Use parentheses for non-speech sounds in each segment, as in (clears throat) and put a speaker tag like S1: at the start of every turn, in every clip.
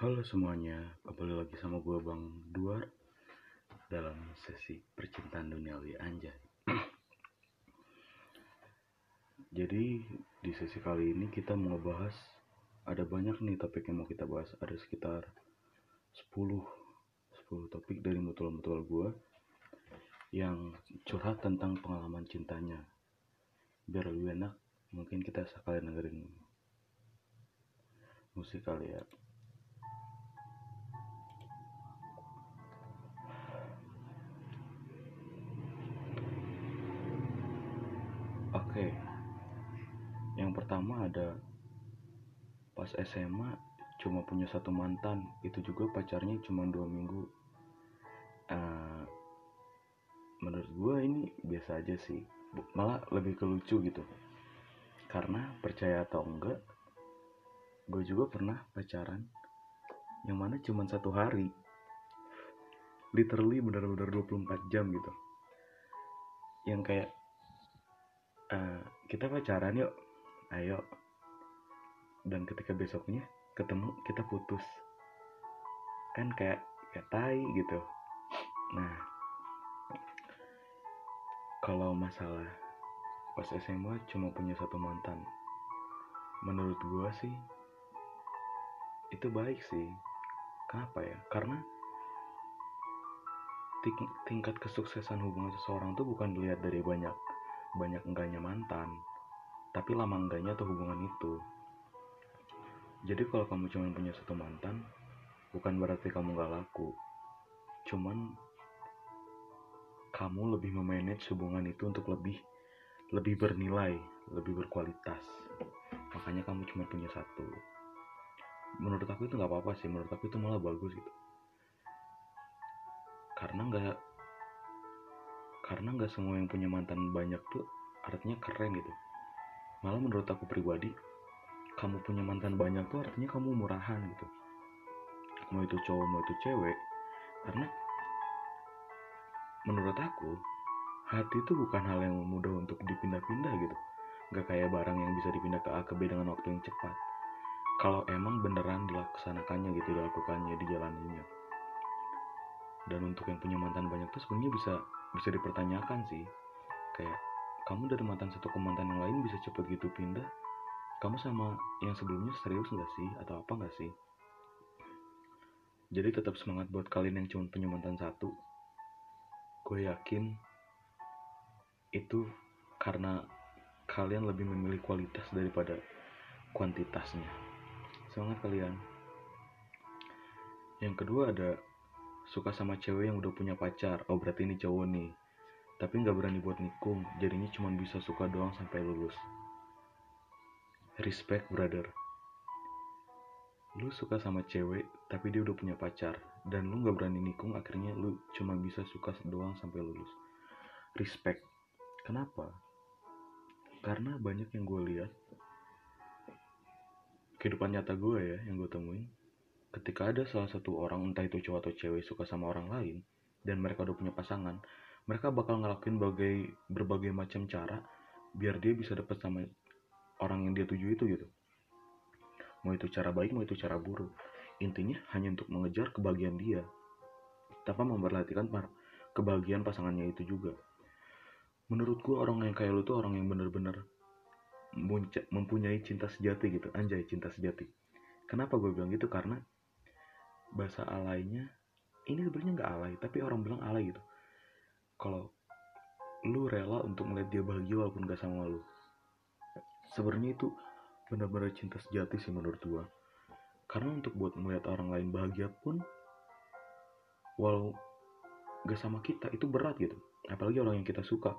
S1: Halo semuanya, kembali lagi sama gue Bang Duar dalam sesi percintaan duniawi anjay. (clears throat) Jadi di sesi kali ini kita mau ngebahas ada banyak nih topik yang mau kita bahas, ada sekitar 10 10 topik dari mutual-mutual gue yang curhat tentang pengalaman cintanya. Biar lebih enak, mungkin kita sekalian dengerin musik kali ya. Oke, yang pertama ada pas SMA cuma punya satu mantan, itu juga pacarnya cuma dua minggu. Uh, menurut gue ini biasa aja sih, malah lebih ke lucu gitu. Karena percaya atau enggak, gue juga pernah pacaran yang mana cuma satu hari. Literally benar-benar 24 jam gitu. Yang kayak uh, kita pacaran yuk. Ayo. Dan ketika besoknya ketemu kita putus. Kan kayak kayak tai gitu. Nah kalau masalah pas SMA cuma punya satu mantan. Menurut gua sih itu baik sih. Kenapa ya? Karena ting tingkat kesuksesan hubungan seseorang tuh bukan dilihat dari banyak banyak enggaknya mantan tapi lama enggaknya tuh hubungan itu. Jadi kalau kamu cuma punya satu mantan bukan berarti kamu gak laku. Cuman kamu lebih memanage hubungan itu untuk lebih lebih bernilai lebih berkualitas. Makanya kamu cuma punya satu. Menurut aku itu nggak apa-apa sih menurut aku itu malah bagus gitu. Karena nggak karena nggak semua yang punya mantan banyak tuh artinya keren gitu. Malah menurut aku pribadi kamu punya mantan banyak tuh artinya kamu murahan gitu. Mau itu cowok mau itu cewek karena menurut aku hati itu bukan hal yang mudah untuk dipindah-pindah gitu. Gak kayak barang yang bisa dipindah ke A ke B dengan waktu yang cepat. Kalau emang beneran dilaksanakannya gitu dilakukannya dijalaninya. Dan untuk yang punya mantan banyak tuh sebenarnya bisa bisa dipertanyakan sih. Kayak kamu dari mantan satu ke mantan yang lain bisa cepet gitu pindah? Kamu sama yang sebelumnya serius nggak sih? Atau apa nggak sih? Jadi tetap semangat buat kalian yang cuma punya mantan satu. Gue yakin itu karena kalian lebih memilih kualitas daripada kuantitasnya. Semangat kalian. Yang kedua ada suka sama cewek yang udah punya pacar. Oh berarti ini cowok nih. Tapi nggak berani buat nikung. Jadinya cuma bisa suka doang sampai lulus. Respect brother. Lu suka sama cewek tapi dia udah punya pacar. Dan lu nggak berani nikung akhirnya lu cuma bisa suka doang sampai lulus. Respect. Kenapa? Karena banyak yang gue lihat kehidupan nyata gue ya yang gue temuin ketika ada salah satu orang entah itu cowok atau cewek suka sama orang lain dan mereka udah punya pasangan mereka bakal ngelakuin bagai, berbagai macam cara biar dia bisa dapet sama orang yang dia tuju itu gitu. Mau itu cara baik mau itu cara buruk. Intinya hanya untuk mengejar kebahagiaan dia tanpa memperhatikan kebahagiaan pasangannya itu juga. Menurut gue orang yang kayak lu tuh orang yang bener-bener mempunyai cinta sejati gitu. Anjay cinta sejati. Kenapa gue bilang gitu? Karena bahasa alainya ini sebenarnya nggak alay tapi orang bilang alay gitu. Kalau lu rela untuk melihat dia bahagia walaupun gak sama lu. Sebenarnya itu benar-benar cinta sejati sih menurut gua. Karena untuk buat melihat orang lain bahagia pun walau gak sama kita itu berat gitu. Apalagi orang yang kita suka.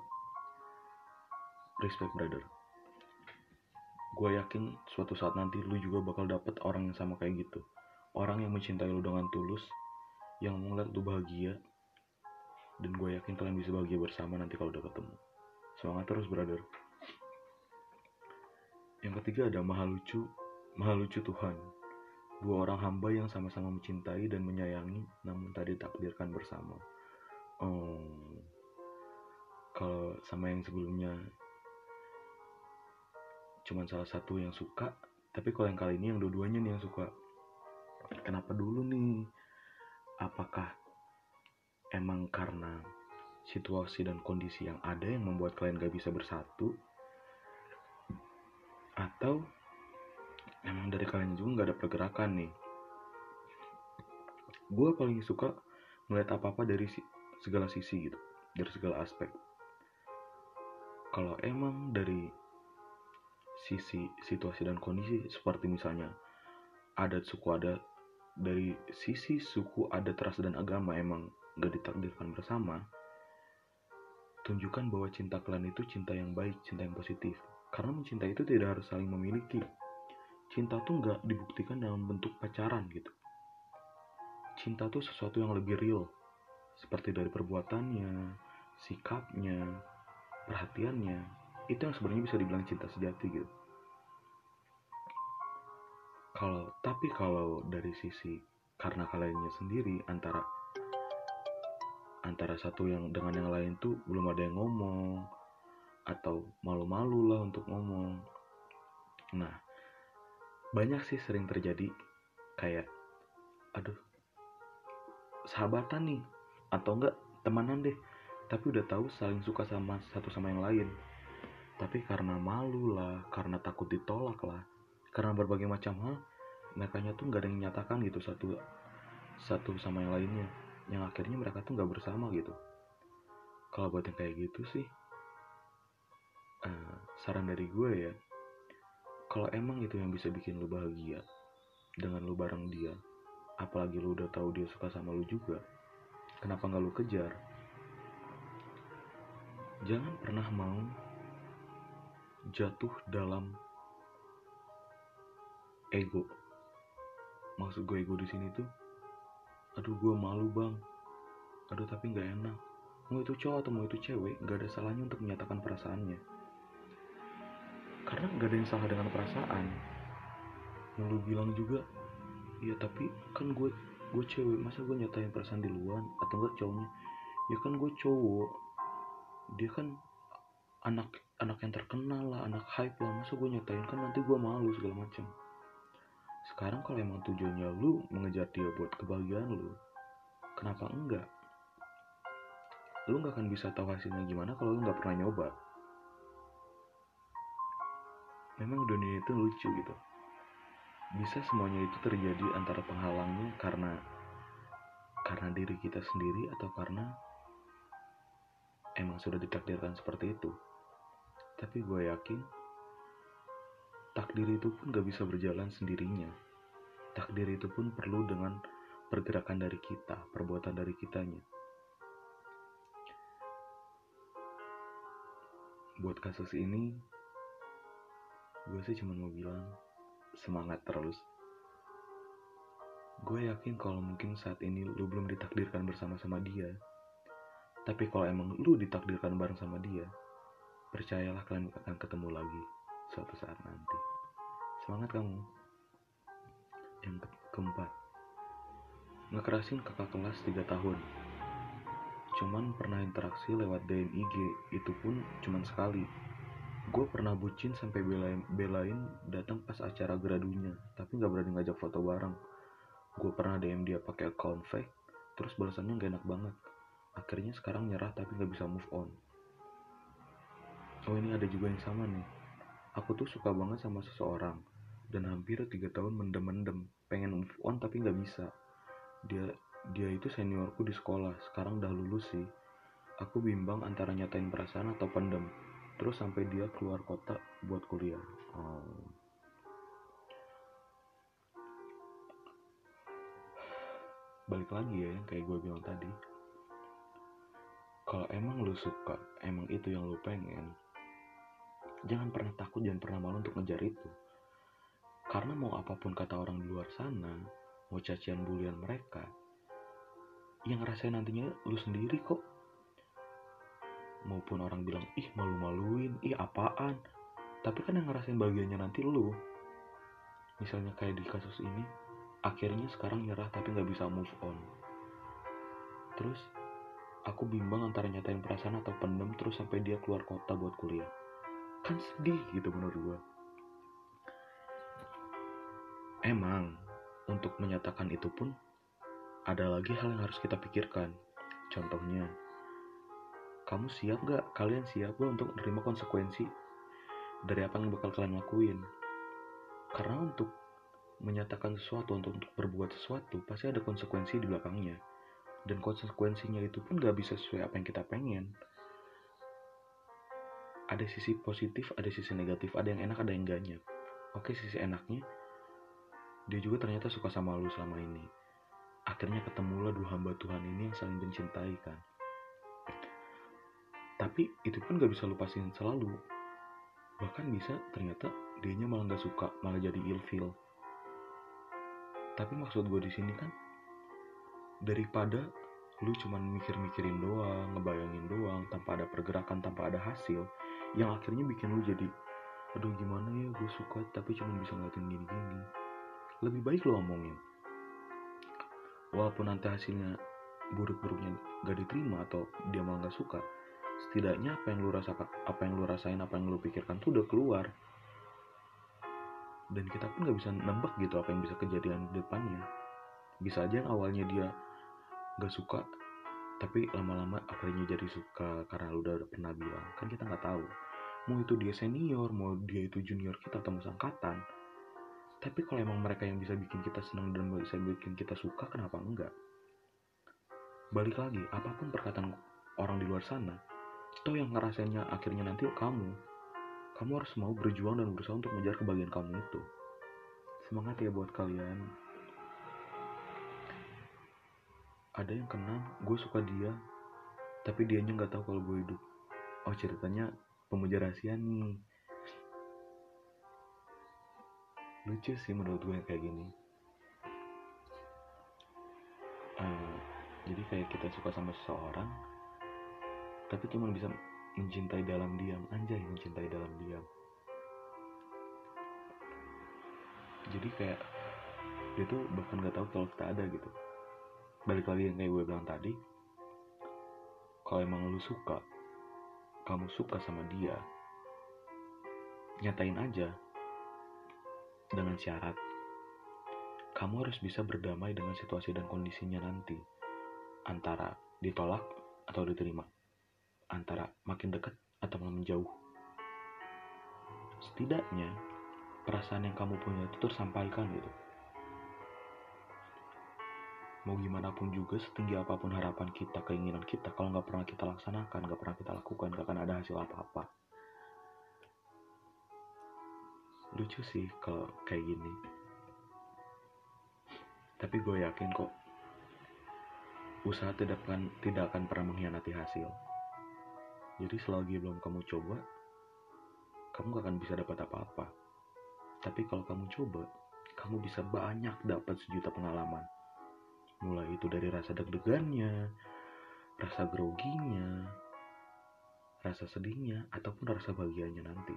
S1: Respect brother. Gue yakin suatu saat nanti lu juga bakal dapet orang yang sama kayak gitu orang yang mencintai lu dengan tulus yang melihat lu bahagia dan gue yakin kalian bisa bahagia bersama nanti kalau udah ketemu. Semangat terus brother. Yang ketiga ada maha lucu maha lucu Tuhan. Dua orang hamba yang sama-sama mencintai dan menyayangi namun tadi takdirkan bersama. Oh kalau sama yang sebelumnya cuman salah satu yang suka tapi kalau yang kali ini yang dua-duanya nih yang suka kenapa dulu nih? Apakah emang karena situasi dan kondisi yang ada yang membuat kalian gak bisa bersatu? Atau emang dari kalian juga gak ada pergerakan nih? Gue paling suka melihat apa-apa dari segala sisi gitu dari segala aspek. Kalau emang dari sisi situasi dan kondisi seperti misalnya adat suku adat dari sisi suku adat ras dan agama emang gak ditakdirkan bersama tunjukkan bahwa cinta kalian itu cinta yang baik cinta yang positif. Karena mencintai itu tidak harus saling memiliki. Cinta tuh nggak dibuktikan dalam bentuk pacaran gitu. Cinta tuh sesuatu yang lebih real seperti dari perbuatannya sikapnya perhatiannya itu yang sebenarnya bisa dibilang cinta sejati gitu kalau tapi kalau dari sisi karena kaliannya sendiri antara antara satu yang dengan yang lain tuh belum ada yang ngomong atau malu-malu lah untuk ngomong. Nah banyak sih sering terjadi kayak aduh sahabatan nih atau enggak temanan deh tapi udah tahu saling suka sama satu sama yang lain. Tapi karena malu lah karena takut ditolak lah karena berbagai macam hal mereka tuh nggak ada yang menyatakan gitu satu satu sama yang lainnya. Yang akhirnya mereka tuh nggak bersama gitu. Kalau buat yang kayak gitu sih uh, saran dari gue ya kalau emang itu yang bisa bikin lu bahagia dengan lu bareng dia apalagi lu udah tahu dia suka sama lu juga kenapa nggak lu kejar? Jangan pernah mau jatuh dalam ego. Maksud gue ego di sini tuh, aduh gue malu bang, aduh tapi nggak enak. Mau itu cowok atau mau itu cewek, nggak ada salahnya untuk menyatakan perasaannya. Karena nggak ada yang salah dengan perasaan. Yang lu bilang juga, ya tapi kan gue gue cewek, masa gue nyatain perasaan di luar atau enggak cowoknya? Ya kan gue cowok, dia kan anak anak yang terkenal lah anak hype lah masa gue nyatain kan nanti gue malu segala macam sekarang kalau emang tujuannya lu mengejar dia buat kebahagiaan lu kenapa enggak? Lu nggak akan bisa tahu hasilnya gimana kalau lu nggak pernah nyoba. Memang dunia itu lucu gitu. Bisa semuanya itu terjadi antara penghalangnya karena karena diri kita sendiri atau karena emang sudah ditakdirkan seperti itu. Tapi gue yakin takdir itu pun gak bisa berjalan sendirinya. Takdir itu pun perlu dengan pergerakan dari kita, perbuatan dari kitanya. Buat kasus ini, gue sih cuma mau bilang semangat terus. Gue yakin kalau mungkin saat ini lu belum ditakdirkan bersama-sama dia, tapi kalau emang lu ditakdirkan bareng sama dia, percayalah kalian akan ketemu lagi suatu saat nanti. Semangat kamu. Yang ke keempat, ngekerasin kakak kelas 3 tahun. Cuman pernah interaksi lewat DM IG, itu pun cuman sekali. Gue pernah bucin sampai belain, belain datang pas acara gradunya, tapi nggak berani ngajak foto bareng. Gue pernah DM dia pakai account fake, terus balasannya gak enak banget akhirnya sekarang nyerah tapi nggak bisa move on oh ini ada juga yang sama nih aku tuh suka banget sama seseorang dan hampir tiga tahun mendem-mendem pengen move on tapi nggak bisa. Dia dia itu seniorku di sekolah sekarang udah lulus sih. Aku bimbang antara nyatain perasaan atau pendem terus sampai dia keluar kota buat kuliah. Oh. balik lagi ya yang kayak gue bilang tadi. Kalau emang lu suka emang itu yang lu pengen jangan pernah takut jangan pernah malu untuk ngejar itu. Karena mau apa pun kata orang di luar sana mau cacian bulian mereka yang ngerasain nantinya lu sendiri kok. Maupun orang bilang ih malu-maluin ih apaan? Tapi kan yang ngerasain bagiannya nanti lu. Misalnya kayak di kasus ini akhirnya sekarang nyerah tapi nggak bisa move on. Terus aku bimbang antara nyatain perasaan atau pendem terus sampai dia keluar kota buat kuliah kan sedih gitu menurut gue emang untuk menyatakan itu pun ada lagi hal yang harus kita pikirkan. Contohnya, kamu siap gak? Kalian siap gak untuk menerima konsekuensi dari apa yang bakal kalian lakuin? Karena untuk menyatakan sesuatu, untuk, untuk berbuat sesuatu, pasti ada konsekuensi di belakangnya. Dan konsekuensinya itu pun gak bisa sesuai apa yang kita pengen. Ada sisi positif, ada sisi negatif, ada yang enak, ada yang enggaknya. Oke, sisi enaknya, dia juga ternyata suka sama lu selama ini. Akhirnya ketemulah dua hamba Tuhan ini yang saling mencintai kan. Tapi itu pun gak bisa lupasin selalu. Bahkan bisa ternyata dianya malah gak suka malah jadi ilfil. Tapi maksud gue di sini kan daripada lu cuman mikir-mikirin doang ngebayangin doang tanpa ada pergerakan tanpa ada hasil yang akhirnya bikin lu jadi aduh gimana ya gue suka tapi cuma bisa ngeliatin gini-gini lebih baik lo omongin. Walaupun nanti hasilnya buruk-buruknya gak diterima atau dia malah gak suka setidaknya apa yang lu rasakan apa yang lu rasain apa yang lu pikirkan tuh udah keluar. Dan kita pun gak bisa nembak gitu apa yang bisa kejadian di depannya. Bisa aja yang awalnya dia gak suka tapi lama-lama akhirnya jadi suka karena lu udah pernah bilang. Kan kita nggak tahu mau itu dia senior mau dia itu junior kita atau angkatan tapi kalau emang mereka yang bisa bikin kita senang dan bisa bikin kita suka, kenapa enggak? Balik lagi, apa pun perkataan orang di luar sana, toh yang ngerasainnya akhirnya nanti kamu. Kamu harus mau berjuang dan berusaha untuk mengejar kebahagiaan kamu itu. Semangat ya buat kalian. Ada yang kenal, gue suka dia, tapi dianya nggak tahu kalau gue hidup. Oh ceritanya pemuja rahasia nih. Lucu sih menurut gue kayak gini. Uh, jadi kayak kita suka sama seseorang tapi cuma bisa mencintai dalam diam. Anjay mencintai dalam diam. Jadi kayak dia tuh bahkan gak tahu kalau kita ada gitu. Balik lagi yang kayak gue bilang tadi kalau emang lu suka kamu suka sama dia nyatain aja dengan syarat kamu harus bisa berdamai dengan situasi dan kondisinya nanti. Antara ditolak atau diterima. Antara makin dekat atau malah menjauh setidaknya perasaan yang kamu punya itu tersampaikan gitu mau gimana pun juga setinggi apa pun harapan kita keinginan kita kalau nggak pernah kita laksanakan nggak pernah kita lakukan nggak akan ada hasil apa-apa. Lucu sih kalau kayak gini. Tapi gue yakin kok usaha tidak akan tidak akan pernah mengkhianati hasil. Jadi selagi belum kamu coba kamu gak akan bisa dapat apa-apa. Tapi kalau kamu coba kamu bisa banyak dapat sejuta pengalaman mulai itu dari rasa deg-degannya rasa groginya rasa sedihnya ataupun rasa bahagianya nanti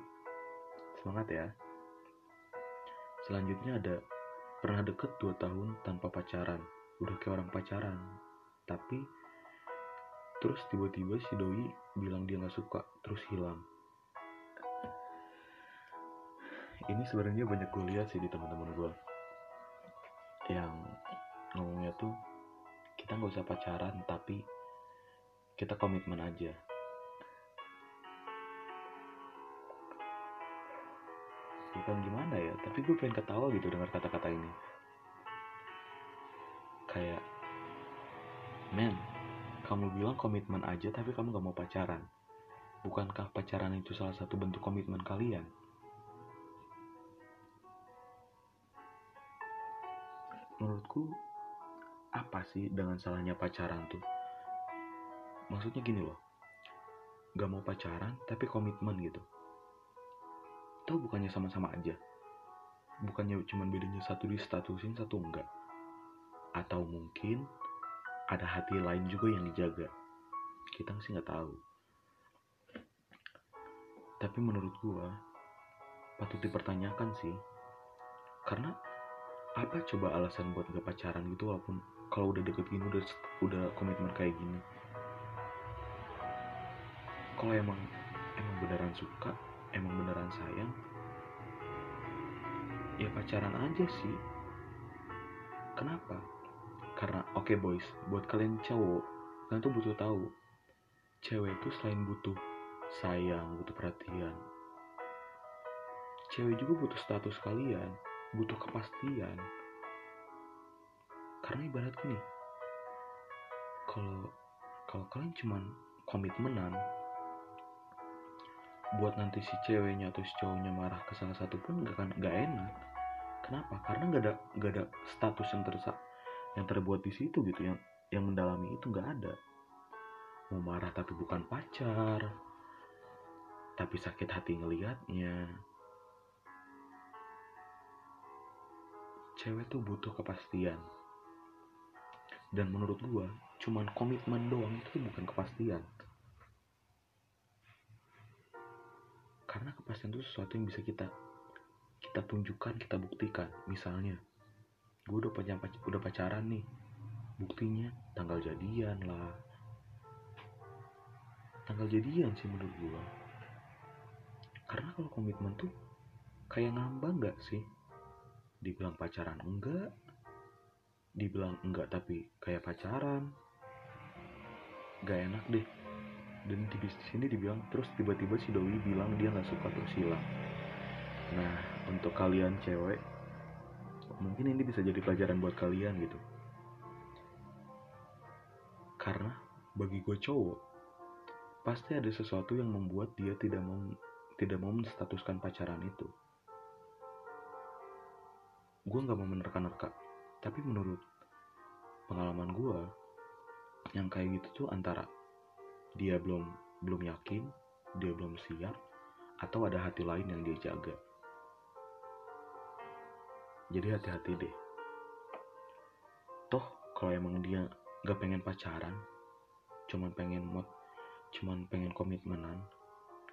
S1: semangat ya Selanjutnya ada pernah deket 2 tahun tanpa pacaran. Udah kayak orang pacaran. Tapi terus tiba-tiba si doi bilang dia gak suka, terus hilang. Ini sebenarnya banyak gue lihat sih di teman-teman gue. Yang ngomongnya tuh kita nggak usah pacaran tapi kita komitmen aja. Bukan gimana ya tapi gue pengen ketawa gitu dengar kata-kata ini. Kayak men kamu bilang komitmen aja tapi kamu gak mau pacaran. Bukankah pacaran itu salah satu bentuk komitmen kalian? Menurutku apa sih dengan salahnya pacaran tuh? Maksudnya gini loh gak mau pacaran tapi komitmen gitu. Atau bukannya sama-sama aja? Bukannya cuma bedanya satu di statusin satu enggak? Atau mungkin ada hati lain juga yang dijaga? Kita sih nggak tahu. Tapi menurut gua patut dipertanyakan sih. Karena apa coba alasan buat gak pacaran gitu walaupun kalau udah deket gini udah udah komitmen kayak gini. Kalau emang emang beneran suka emang beneran sayang ya pacaran aja sih. Kenapa? Karena oke okay boys buat kalian cowok kalian tuh butuh tahu cewek itu selain butuh sayang butuh perhatian cewek juga butuh status kalian butuh kepastian karena ibarat gini kalau kalau kalian cuman komitmenan buat nanti si ceweknya atau si cowoknya marah ke salah satu pun gak kan gak enak. Kenapa? Karena gak ada gak ada status yang tersak yang terbuat di situ gitu yang yang mendalami itu gak ada. Mau marah tapi bukan pacar tapi sakit hati ngelihatnya. Cewek tuh butuh kepastian dan menurut gua cuman komitmen doang itu bukan kepastian. Karena kepastian itu sesuatu yang bisa kita kita tunjukkan kita buktikan. Misalnya gue udah udah pacaran nih. Buktinya tanggal jadian lah. Tanggal jadian sih menurut gue karena kalau komitmen tuh kayak ngambang gak sih? Dibilang pacaran enggak dibilang enggak tapi kayak pacaran. Gak enak deh. Dan di sini dibilang terus tiba-tiba si Doi bilang dia nggak suka terus hilang nah untuk kalian cewek mungkin ini bisa jadi pelajaran buat kalian gitu. Karena bagi gue cowok pasti ada sesuatu yang membuat dia tidak mau tidak mau menstatuskan pacaran itu. Gue nggak mau menerka-nerka tapi menurut pengalaman gue yang kayak gitu tuh antara dia belum belum yakin, dia belum siap, atau ada hati lain yang dia jaga. Jadi hati-hati deh. Toh kalau emang dia gak pengen pacaran, cuman pengen mod, cuman pengen komitmenan,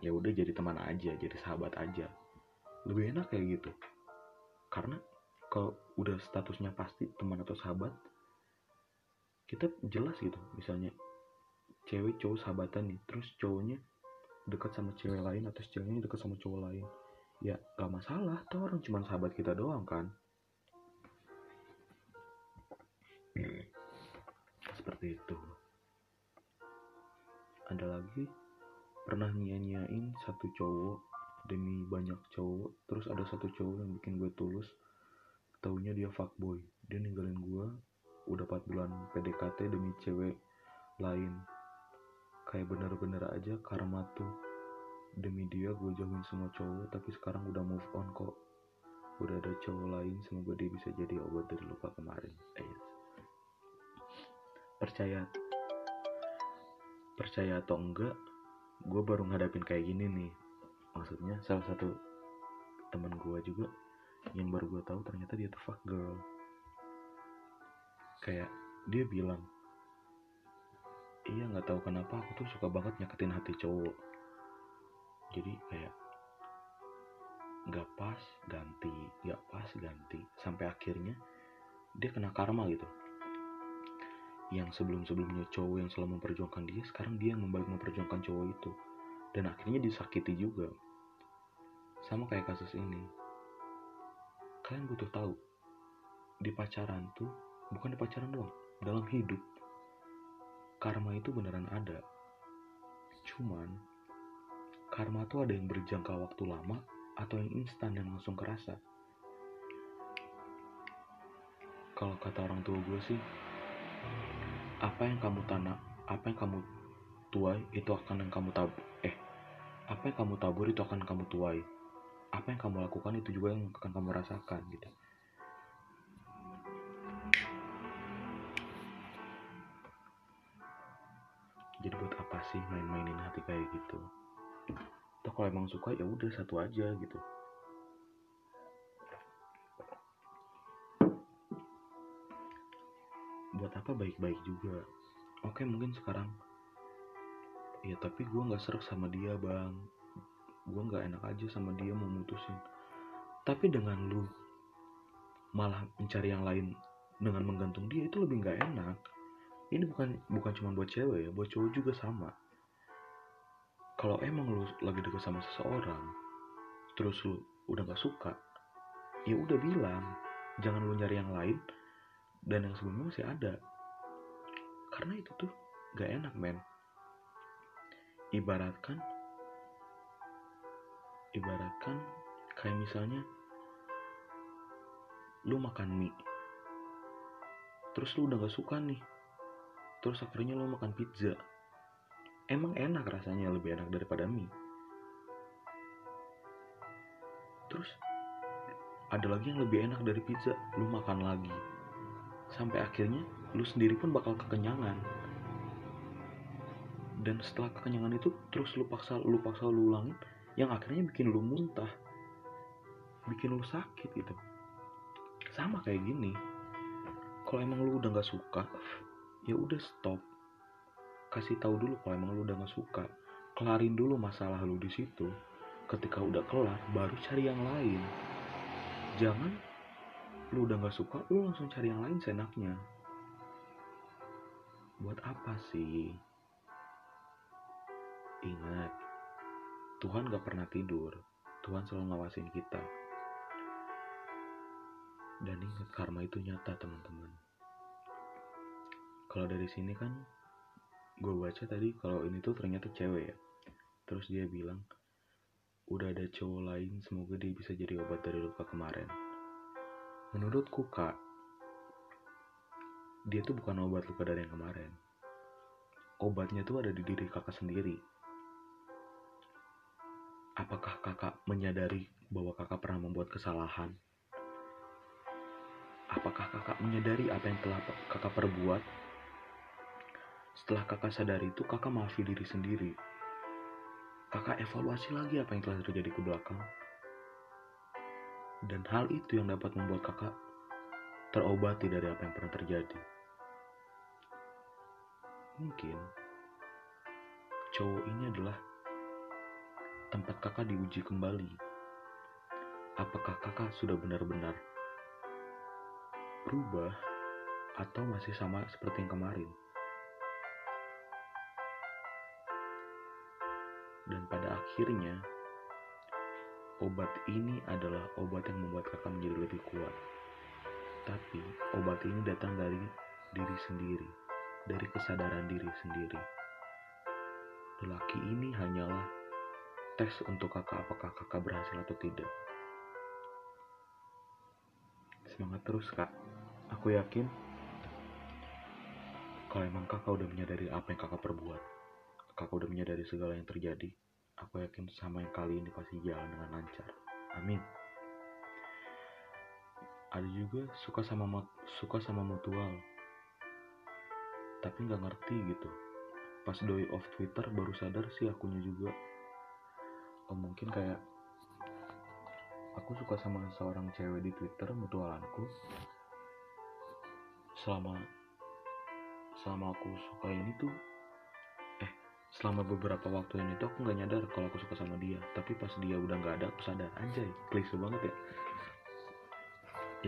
S1: ya udah jadi teman aja, jadi sahabat aja. Lebih enak kayak gitu. Karena kalau udah statusnya pasti teman atau sahabat, kita jelas gitu. Misalnya cewek cowok sahabatan nih terus cowoknya dekat sama cewek lain atau ceweknya dekat sama cowok lain. Ya gak masalah tuh orang cuma sahabat kita doang kan? Seperti itu. Ada lagi? Pernah nyanyain satu cowok demi banyak cowok terus ada satu cowok yang bikin gue tulus taunya dia fuckboy. Dia ninggalin gue udah 4 bulan PDKT demi cewek lain. Kayak bener-bener aja karma tuh. Demi dia gue jauhin semua cowok tapi sekarang udah move on kok. Udah ada cowok lain semoga dia bisa jadi obat dari luka kemarin. Eh percaya. Percaya atau enggak gue baru ngadapin kayak gini nih. Maksudnya salah satu teman gue juga yang baru gue tahu ternyata dia tuh fuck girl. Kayak dia bilang iya nggak tahu kenapa aku tuh suka banget nyakitin hati cowok. Jadi kayak nggak pas ganti nggak pas ganti. Sampai akhirnya dia kena karma gitu. Yang sebelum sebelumnya cowok yang selalu memperjuangkan dia sekarang dia yang membalik memperjuangkan cowok itu. Dan akhirnya disakiti juga. Sama kayak kasus ini kalian butuh tahu di pacaran tuh bukan di pacaran doang dalam hidup karma itu beneran ada. Cuman, karma tuh ada yang berjangka waktu lama atau yang instan dan langsung kerasa. Kalau kata orang tua gue sih, apa yang kamu tanam, apa yang kamu tuai itu akan yang kamu tabur. Eh, apa yang kamu tabur itu akan kamu tuai. Apa yang kamu lakukan itu juga yang akan kamu rasakan gitu. jadi buat apa sih main-mainin hati kayak gitu? Toh kalau emang suka ya udah satu aja gitu. Buat apa baik-baik juga? Oke mungkin sekarang. Ya tapi gue nggak serak sama dia bang gue nggak enak aja sama dia mau mutusin. Tapi dengan lu malah mencari yang lain dengan menggantung dia itu lebih nggak enak. Ini bukan bukan cuma buat cewek ya buat cowok juga sama. Kalau emang lu lagi deket sama seseorang terus lu udah gak suka ya udah bilang jangan lu nyari yang lain. Dan yang sebelumnya masih ada. Karena itu tuh gak enak men. Ibaratkan ibaratkan kayak misalnya lu makan mie terus lu udah gak suka nih terus akhirnya lu makan pizza. Emang enak rasanya lebih enak daripada mie. Terus ada lagi yang lebih enak dari pizza lu makan lagi. Sampai akhirnya lu sendiri pun bakal kekenyangan. Dan setelah kekenyangan itu terus lu paksa lu paksa lu ulangin yang akhirnya bikin lu muntah bikin lu sakit gitu. Sama kayak gini kalau emang lu udah nggak suka ya udah stop. Kasih tahu dulu kalau emang lu udah nggak suka. Kelarin dulu masalah lu di situ. Ketika udah kelar baru cari yang lain. Jangan lu udah nggak suka lu langsung cari yang lain senaknya buat apa sih? Ingat, Tuhan gak pernah tidur. Tuhan selalu ngawasin kita. Dan ingat, karma itu nyata, teman-teman. Kalau dari sini kan, gue baca tadi kalau ini tuh ternyata cewek ya. Terus dia bilang, udah ada cowok lain, semoga dia bisa jadi obat dari luka kemarin. Menurutku, kak, dia tuh bukan obat luka dari yang kemarin. Obatnya tuh ada di diri kakak sendiri Apakah kakak menyadari bahwa kakak pernah membuat kesalahan? Apakah kakak menyadari apa yang telah kakak perbuat? Setelah kakak sadari itu, kakak maafi diri sendiri. Kakak evaluasi lagi apa yang telah terjadi ke belakang. Dan hal itu yang dapat membuat kakak terobati dari apa yang pernah terjadi. Mungkin cowok ini adalah tempat kakak diuji kembali. Apakah kakak sudah benar-benar berubah atau masih sama seperti yang kemarin? Dan pada akhirnya, obat ini adalah obat yang membuat kakak menjadi lebih kuat. Tapi obat ini datang dari diri sendiri, dari kesadaran diri sendiri. Lelaki ini hanyalah tes untuk kakak apakah kakak berhasil atau tidak. Semangat terus kak. Aku yakin kalau emang kakak udah menyadari apa yang kakak perbuat, kakak udah menyadari segala yang terjadi, aku yakin sama yang kali ini pasti jalan dengan lancar. Amin. Ada juga suka sama suka sama mutual, tapi nggak ngerti gitu. Pas doi off Twitter baru sadar sih akunya juga atau mungkin kayak aku suka sama seorang cewek di Twitter mutualanku. Selama selama aku suka ini tuh eh selama beberapa waktu ini tuh aku nggak nyadar kalau aku suka sama dia. Tapi pas dia udah nggak ada aku sadar anjay klise banget ya.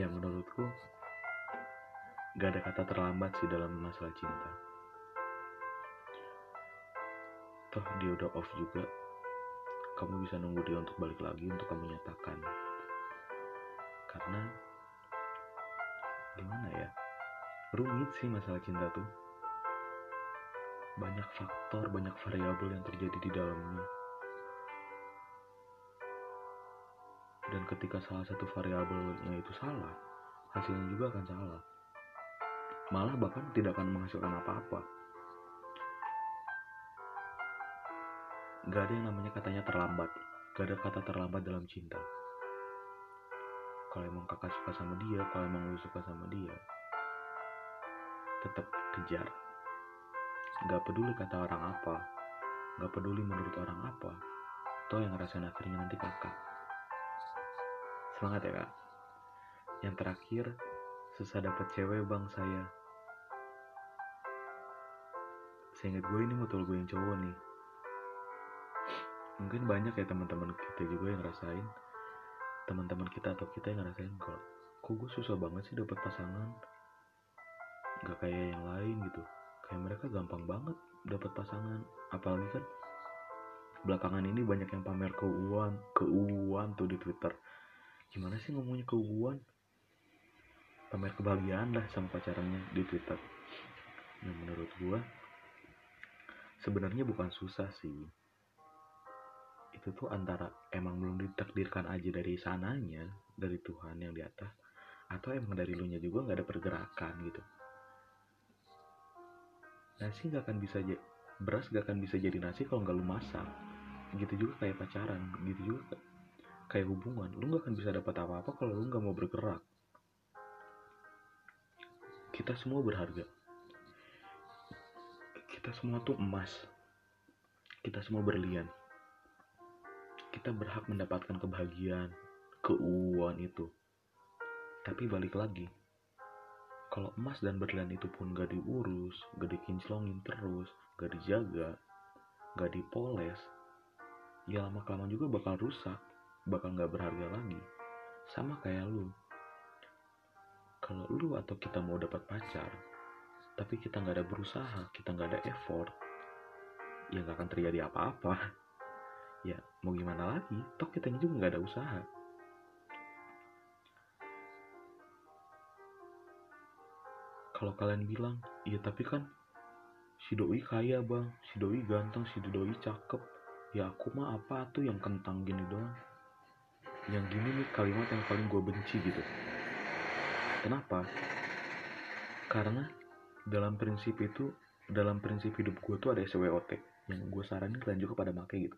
S1: Ya menurutku nggak ada kata terlambat sih dalam masalah cinta. Toh dia udah off juga kamu bisa nunggu dia untuk balik lagi untuk kamu nyatakan. Karena gimana ya rumit sih masalah cinta tuh. Banyak faktor banyak variabel yang terjadi di dalamnya. Dan ketika salah satu variabelnya itu salah hasilnya juga akan salah. Malah bahkan tidak akan menghasilkan apa-apa Gak ada yang namanya katanya terlambat. Gak ada kata terlambat dalam cinta. Kalau emang kakak suka sama dia, kalau emang lu suka sama dia, tetap kejar. Gak peduli kata orang apa, gak peduli menurut orang apa, toh yang ngerasain akhirnya nanti kakak. Semangat ya kak. Yang terakhir, susah dapet cewek bang saya. Seingat gue ini motor gue yang cowok nih mungkin banyak ya teman-teman kita juga yang ngerasain. Teman-teman kita atau kita yang ngerasain kalau kok gue susah banget sih dapat pasangan? Nggak kayak yang lain gitu. Kayak mereka gampang banget dapat pasangan. Apalagi kan belakangan ini banyak yang pamer keuuan keuuan tuh di twitter. Gimana sih ngomongnya keuuan pamer kebahagiaan lah sama pacarannya di Twitter. Yang menurut gue sebenarnya bukan susah sih itu tuh antara emang belum ditakdirkan aja dari sananya dari Tuhan yang di atas atau emang dari lu nya juga nggak ada pergerakan gitu. Nasi nggak akan bisa beras gak akan bisa jadi nasi kalau nggak lu masak. Gitu juga kayak pacaran gitu juga kayak hubungan. Lu nggak akan bisa dapat apa-apa kalau lu nggak mau bergerak. Kita semua berharga. Kita semua tuh emas. Kita semua berlian kita berhak mendapatkan kebahagiaan keuangan itu. Tapi balik lagi kalau emas dan berlian itu pun gak diurus gak dikinclongin terus gak dijaga gak dipoles ya lama kelamaan juga bakal rusak bakal gak berharga lagi. Sama kayak lu. Kalau lu atau kita mau dapat pacar tapi kita nggak ada berusaha kita nggak ada effort ya nggak akan terjadi apa-apa. (laughs) Ya mau gimana lagi? Toh kita juga nggak ada usaha. Kalau kalian bilang iya tapi kan si doi kaya bang. Si doi ganteng si doi cakep. Ya aku mah apa tuh yang kentang gini doang? Yang gini nih kalimat yang paling gue benci gitu. Kenapa? Karena dalam prinsip itu dalam prinsip hidup gue tuh ada SWOT yang gue saranin kalian juga pada make gitu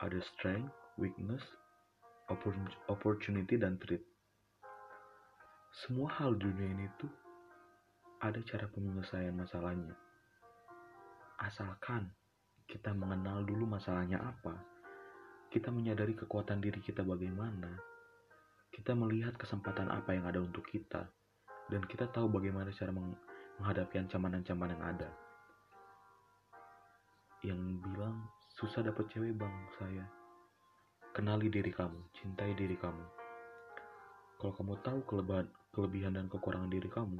S1: ada strength, weakness, opportunity, dan threat semua hal dunia ini tuh ada cara penyelesaian masalahnya. Asalkan kita mengenal dulu masalahnya apa, kita menyadari kekuatan diri kita bagaimana, kita melihat kesempatan apa yang ada untuk kita, dan kita tahu bagaimana cara menghadapi ancaman-ancaman yang ada. Yang bilang susah dapat cewek bang saya. Kenali diri kamu, cintai diri kamu kalau kamu tahu kelebihan, kelebihan dan kekurangan diri kamu,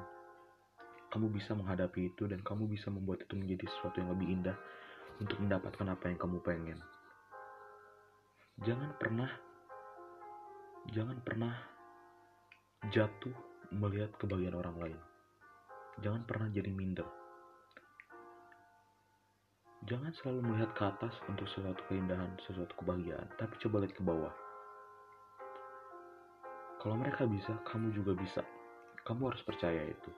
S1: kamu bisa menghadapi itu dan kamu bisa membuat itu menjadi sesuatu yang lebih indah untuk mendapatkan apa yang kamu pengen. Jangan pernah jangan pernah jatuh melihat kebahagiaan orang lain. Jangan pernah jadi minder. Jangan selalu melihat ke atas untuk sesuatu keindahan, sesuatu kebahagiaan, tapi coba lihat ke bawah kalau mereka bisa, kamu juga bisa. Kamu harus percaya itu.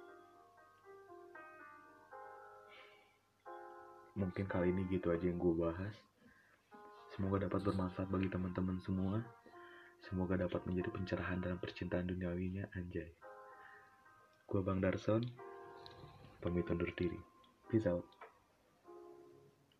S1: Mungkin kali ini gitu aja yang gue bahas. Semoga dapat bermanfaat bagi teman-teman semua. Semoga dapat menjadi pencerahan dalam percintaan duniawinya, anjay. Gue Bang Darson, pamit undur diri. Peace out.